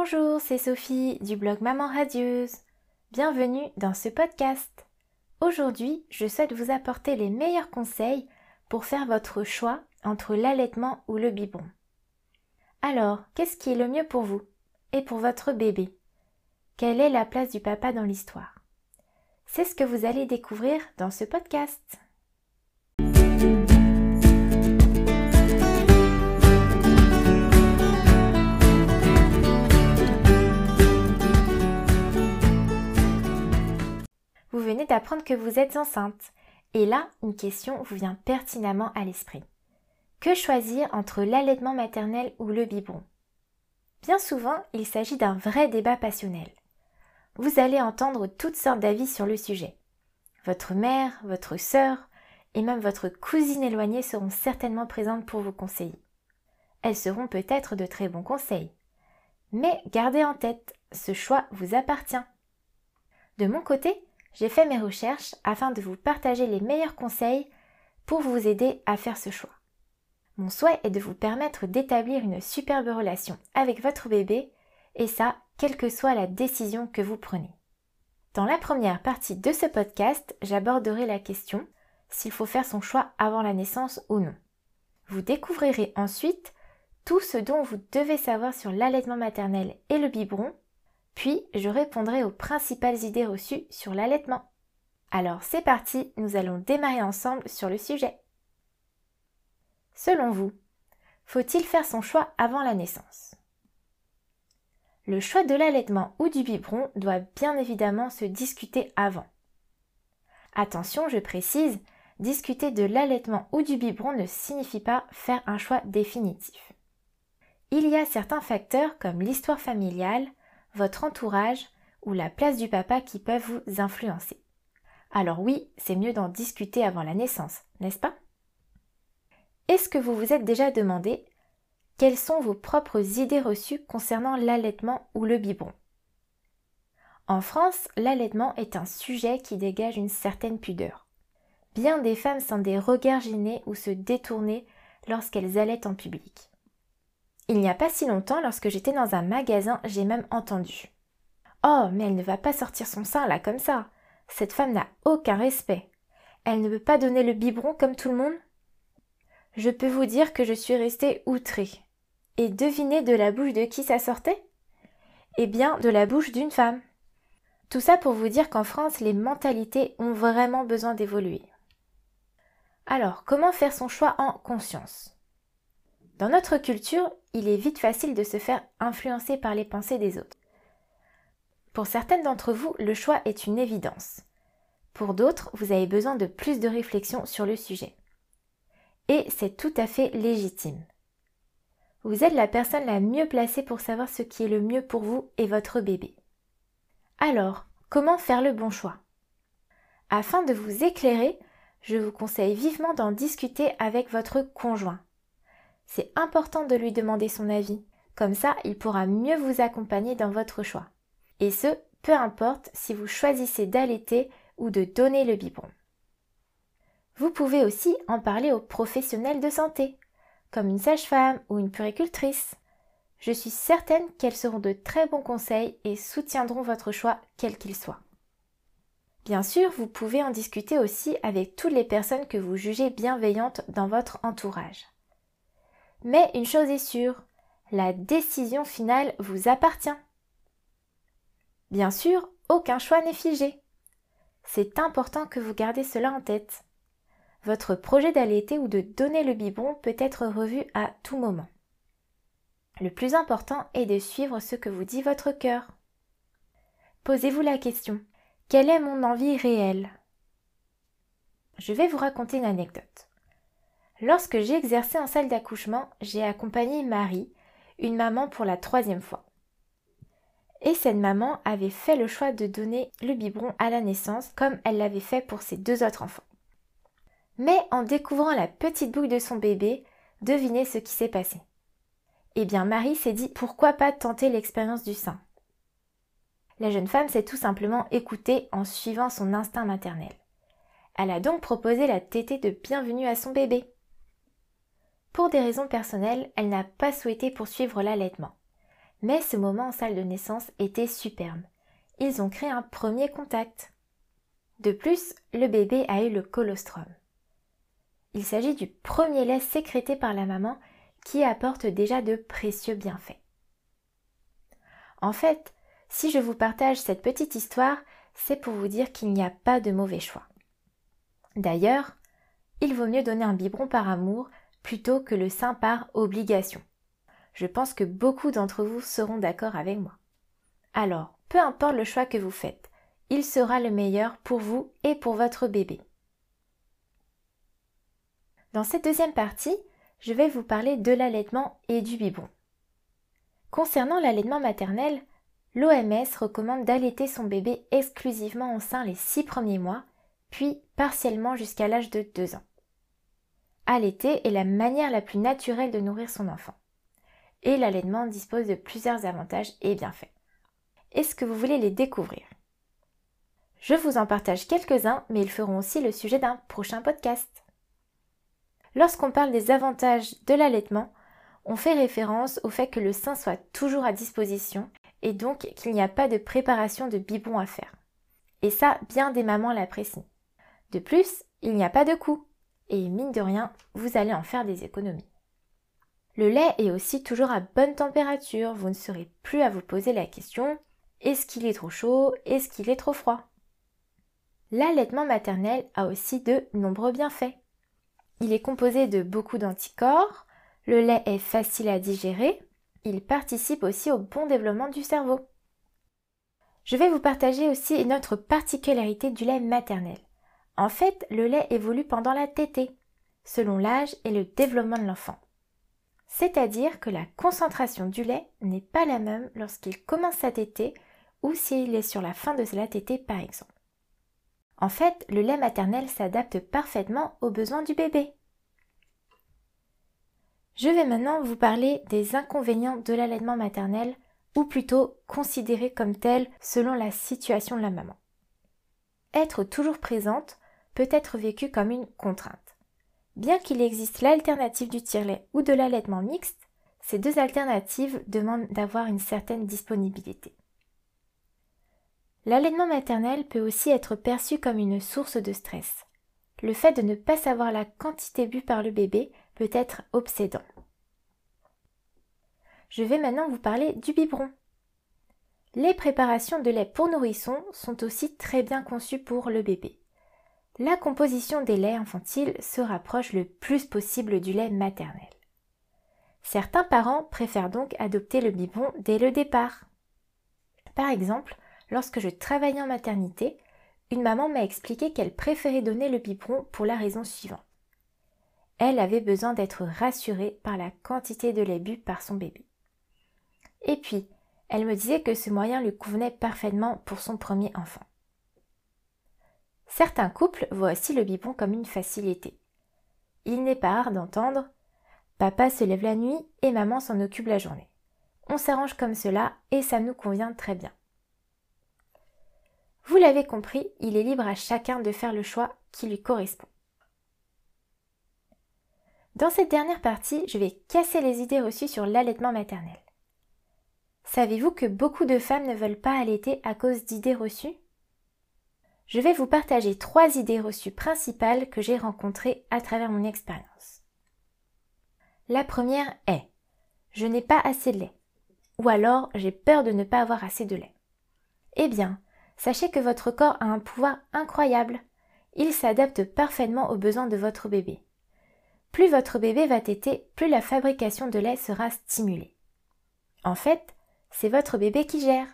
Bonjour, c'est Sophie du blog Maman Radieuse. Bienvenue dans ce podcast. Aujourd'hui, je souhaite vous apporter les meilleurs conseils pour faire votre choix entre l'allaitement ou le biberon. Alors, qu'est-ce qui est le mieux pour vous et pour votre bébé? Quelle est la place du papa dans l'histoire? C'est ce que vous allez découvrir dans ce podcast. Vous venez d'apprendre que vous êtes enceinte. Et là, une question vous vient pertinemment à l'esprit. Que choisir entre l'allaitement maternel ou le biberon? Bien souvent, il s'agit d'un vrai débat passionnel. Vous allez entendre toutes sortes d'avis sur le sujet. Votre mère, votre sœur et même votre cousine éloignée seront certainement présentes pour vous conseiller. Elles seront peut-être de très bons conseils. Mais gardez en tête, ce choix vous appartient. De mon côté, j'ai fait mes recherches afin de vous partager les meilleurs conseils pour vous aider à faire ce choix. Mon souhait est de vous permettre d'établir une superbe relation avec votre bébé, et ça, quelle que soit la décision que vous prenez. Dans la première partie de ce podcast, j'aborderai la question s'il faut faire son choix avant la naissance ou non. Vous découvrirez ensuite tout ce dont vous devez savoir sur l'allaitement maternel et le biberon puis, je répondrai aux principales idées reçues sur l'allaitement. Alors c'est parti, nous allons démarrer ensemble sur le sujet. Selon vous, faut-il faire son choix avant la naissance? Le choix de l'allaitement ou du biberon doit bien évidemment se discuter avant. Attention, je précise, discuter de l'allaitement ou du biberon ne signifie pas faire un choix définitif. Il y a certains facteurs comme l'histoire familiale, votre entourage ou la place du papa qui peuvent vous influencer. Alors oui, c'est mieux d'en discuter avant la naissance, n'est-ce pas? Est-ce que vous vous êtes déjà demandé quelles sont vos propres idées reçues concernant l'allaitement ou le biberon? En France, l'allaitement est un sujet qui dégage une certaine pudeur. Bien des femmes sont des regards gênés ou se détourner lorsqu'elles allaitent en public. Il n'y a pas si longtemps, lorsque j'étais dans un magasin, j'ai même entendu. Oh, mais elle ne va pas sortir son sein là comme ça. Cette femme n'a aucun respect. Elle ne veut pas donner le biberon comme tout le monde Je peux vous dire que je suis restée outrée. Et devinez de la bouche de qui ça sortait? Eh bien, de la bouche d'une femme. Tout ça pour vous dire qu'en France, les mentalités ont vraiment besoin d'évoluer. Alors, comment faire son choix en conscience? Dans notre culture, il est vite facile de se faire influencer par les pensées des autres. Pour certaines d'entre vous, le choix est une évidence. Pour d'autres, vous avez besoin de plus de réflexion sur le sujet. Et c'est tout à fait légitime. Vous êtes la personne la mieux placée pour savoir ce qui est le mieux pour vous et votre bébé. Alors, comment faire le bon choix? Afin de vous éclairer, je vous conseille vivement d'en discuter avec votre conjoint c'est important de lui demander son avis. Comme ça, il pourra mieux vous accompagner dans votre choix. Et ce, peu importe si vous choisissez d'allaiter ou de donner le biberon. Vous pouvez aussi en parler aux professionnels de santé, comme une sage-femme ou une puricultrice. Je suis certaine qu'elles seront de très bons conseils et soutiendront votre choix quel qu'il soit. Bien sûr, vous pouvez en discuter aussi avec toutes les personnes que vous jugez bienveillantes dans votre entourage. Mais une chose est sûre, la décision finale vous appartient. Bien sûr, aucun choix n'est figé. C'est important que vous gardez cela en tête. Votre projet d'allaiter ou de donner le biberon peut être revu à tout moment. Le plus important est de suivre ce que vous dit votre cœur. Posez-vous la question, quelle est mon envie réelle? Je vais vous raconter une anecdote. Lorsque j'ai exercé en salle d'accouchement, j'ai accompagné Marie, une maman pour la troisième fois. Et cette maman avait fait le choix de donner le biberon à la naissance comme elle l'avait fait pour ses deux autres enfants. Mais en découvrant la petite bouille de son bébé, devinez ce qui s'est passé. Eh bien Marie s'est dit pourquoi pas tenter l'expérience du sein? La jeune femme s'est tout simplement écoutée en suivant son instinct maternel. Elle a donc proposé la tétée de bienvenue à son bébé. Pour des raisons personnelles, elle n'a pas souhaité poursuivre l'allaitement. Mais ce moment en salle de naissance était superbe. Ils ont créé un premier contact. De plus, le bébé a eu le colostrum. Il s'agit du premier lait sécrété par la maman qui apporte déjà de précieux bienfaits. En fait, si je vous partage cette petite histoire, c'est pour vous dire qu'il n'y a pas de mauvais choix. D'ailleurs, il vaut mieux donner un biberon par amour plutôt que le sein par obligation. Je pense que beaucoup d'entre vous seront d'accord avec moi. Alors, peu importe le choix que vous faites, il sera le meilleur pour vous et pour votre bébé. Dans cette deuxième partie, je vais vous parler de l'allaitement et du biberon. Concernant l'allaitement maternel, l'OMS recommande d'allaiter son bébé exclusivement au sein les six premiers mois, puis partiellement jusqu'à l'âge de 2 ans. Allaiter est la manière la plus naturelle de nourrir son enfant. Et l'allaitement dispose de plusieurs avantages et bienfaits. Est-ce que vous voulez les découvrir? Je vous en partage quelques-uns, mais ils feront aussi le sujet d'un prochain podcast. Lorsqu'on parle des avantages de l'allaitement, on fait référence au fait que le sein soit toujours à disposition et donc qu'il n'y a pas de préparation de biberon à faire. Et ça, bien des mamans l'apprécient. De plus, il n'y a pas de coût. Et mine de rien, vous allez en faire des économies. Le lait est aussi toujours à bonne température, vous ne serez plus à vous poser la question est-ce qu'il est trop chaud Est-ce qu'il est trop froid? L'allaitement maternel a aussi de nombreux bienfaits. Il est composé de beaucoup d'anticorps, le lait est facile à digérer, il participe aussi au bon développement du cerveau. Je vais vous partager aussi une autre particularité du lait maternel. En fait, le lait évolue pendant la tétée, selon l'âge et le développement de l'enfant. C'est-à-dire que la concentration du lait n'est pas la même lorsqu'il commence à téter ou s'il est sur la fin de la tétée par exemple. En fait, le lait maternel s'adapte parfaitement aux besoins du bébé. Je vais maintenant vous parler des inconvénients de l'allaitement maternel, ou plutôt considérés comme tels selon la situation de la maman. Être toujours présente peut être vécu comme une contrainte. Bien qu'il existe l'alternative du tire-lait ou de l'allaitement mixte, ces deux alternatives demandent d'avoir une certaine disponibilité. L'allaitement maternel peut aussi être perçu comme une source de stress. Le fait de ne pas savoir la quantité bue par le bébé peut être obsédant. Je vais maintenant vous parler du biberon. Les préparations de lait pour nourrissons sont aussi très bien conçues pour le bébé. La composition des laits infantiles se rapproche le plus possible du lait maternel. Certains parents préfèrent donc adopter le biberon dès le départ. Par exemple, lorsque je travaillais en maternité, une maman m'a expliqué qu'elle préférait donner le biberon pour la raison suivante. Elle avait besoin d'être rassurée par la quantité de lait bu par son bébé. Et puis, elle me disait que ce moyen lui convenait parfaitement pour son premier enfant. Certains couples voient aussi le biberon comme une facilité. Il n'est pas rare d'entendre Papa se lève la nuit et maman s'en occupe la journée. On s'arrange comme cela et ça nous convient très bien. Vous l'avez compris, il est libre à chacun de faire le choix qui lui correspond. Dans cette dernière partie, je vais casser les idées reçues sur l'allaitement maternel. Savez-vous que beaucoup de femmes ne veulent pas allaiter à cause d'idées reçues? Je vais vous partager trois idées reçues principales que j'ai rencontrées à travers mon expérience. La première est Je n'ai pas assez de lait. Ou alors j'ai peur de ne pas avoir assez de lait. Eh bien, sachez que votre corps a un pouvoir incroyable. Il s'adapte parfaitement aux besoins de votre bébé. Plus votre bébé va téter, plus la fabrication de lait sera stimulée. En fait, c'est votre bébé qui gère.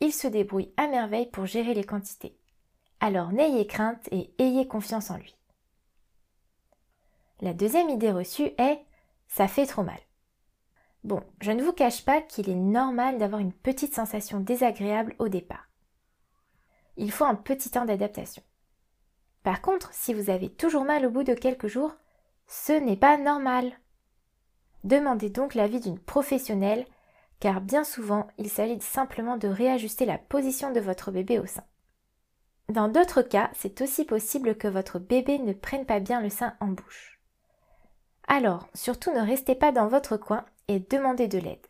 Il se débrouille à merveille pour gérer les quantités. Alors n'ayez crainte et ayez confiance en lui. La deuxième idée reçue est ça fait trop mal. Bon, je ne vous cache pas qu'il est normal d'avoir une petite sensation désagréable au départ. Il faut un petit temps d'adaptation. Par contre, si vous avez toujours mal au bout de quelques jours, ce n'est pas normal. Demandez donc l'avis d'une professionnelle car bien souvent il s'agit simplement de réajuster la position de votre bébé au sein. Dans d'autres cas, c'est aussi possible que votre bébé ne prenne pas bien le sein en bouche. Alors, surtout ne restez pas dans votre coin et demandez de l'aide.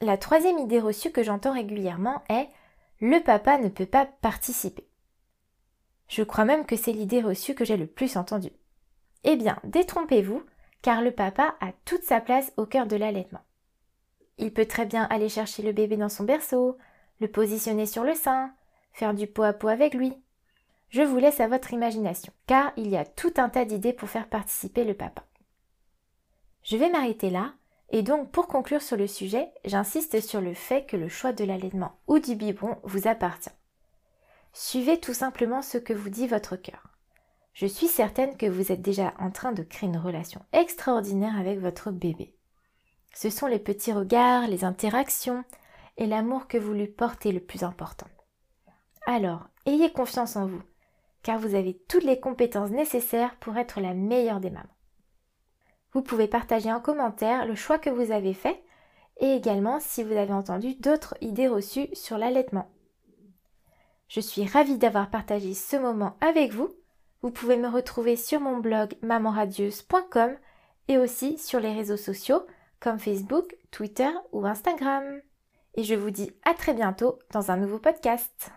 La troisième idée reçue que j'entends régulièrement est le papa ne peut pas participer. Je crois même que c'est l'idée reçue que j'ai le plus entendue. Eh bien, détrompez-vous, car le papa a toute sa place au cœur de l'allaitement. Il peut très bien aller chercher le bébé dans son berceau, le positionner sur le sein, faire du pot à pot avec lui. Je vous laisse à votre imagination, car il y a tout un tas d'idées pour faire participer le papa. Je vais m'arrêter là, et donc pour conclure sur le sujet, j'insiste sur le fait que le choix de l'allaitement ou du biberon vous appartient. Suivez tout simplement ce que vous dit votre cœur. Je suis certaine que vous êtes déjà en train de créer une relation extraordinaire avec votre bébé. Ce sont les petits regards, les interactions et l'amour que vous lui portez le plus important. Alors, ayez confiance en vous, car vous avez toutes les compétences nécessaires pour être la meilleure des mamans. Vous pouvez partager en commentaire le choix que vous avez fait et également si vous avez entendu d'autres idées reçues sur l'allaitement. Je suis ravie d'avoir partagé ce moment avec vous. Vous pouvez me retrouver sur mon blog mamanradieuse.com et aussi sur les réseaux sociaux comme Facebook, Twitter ou Instagram. Et je vous dis à très bientôt dans un nouveau podcast.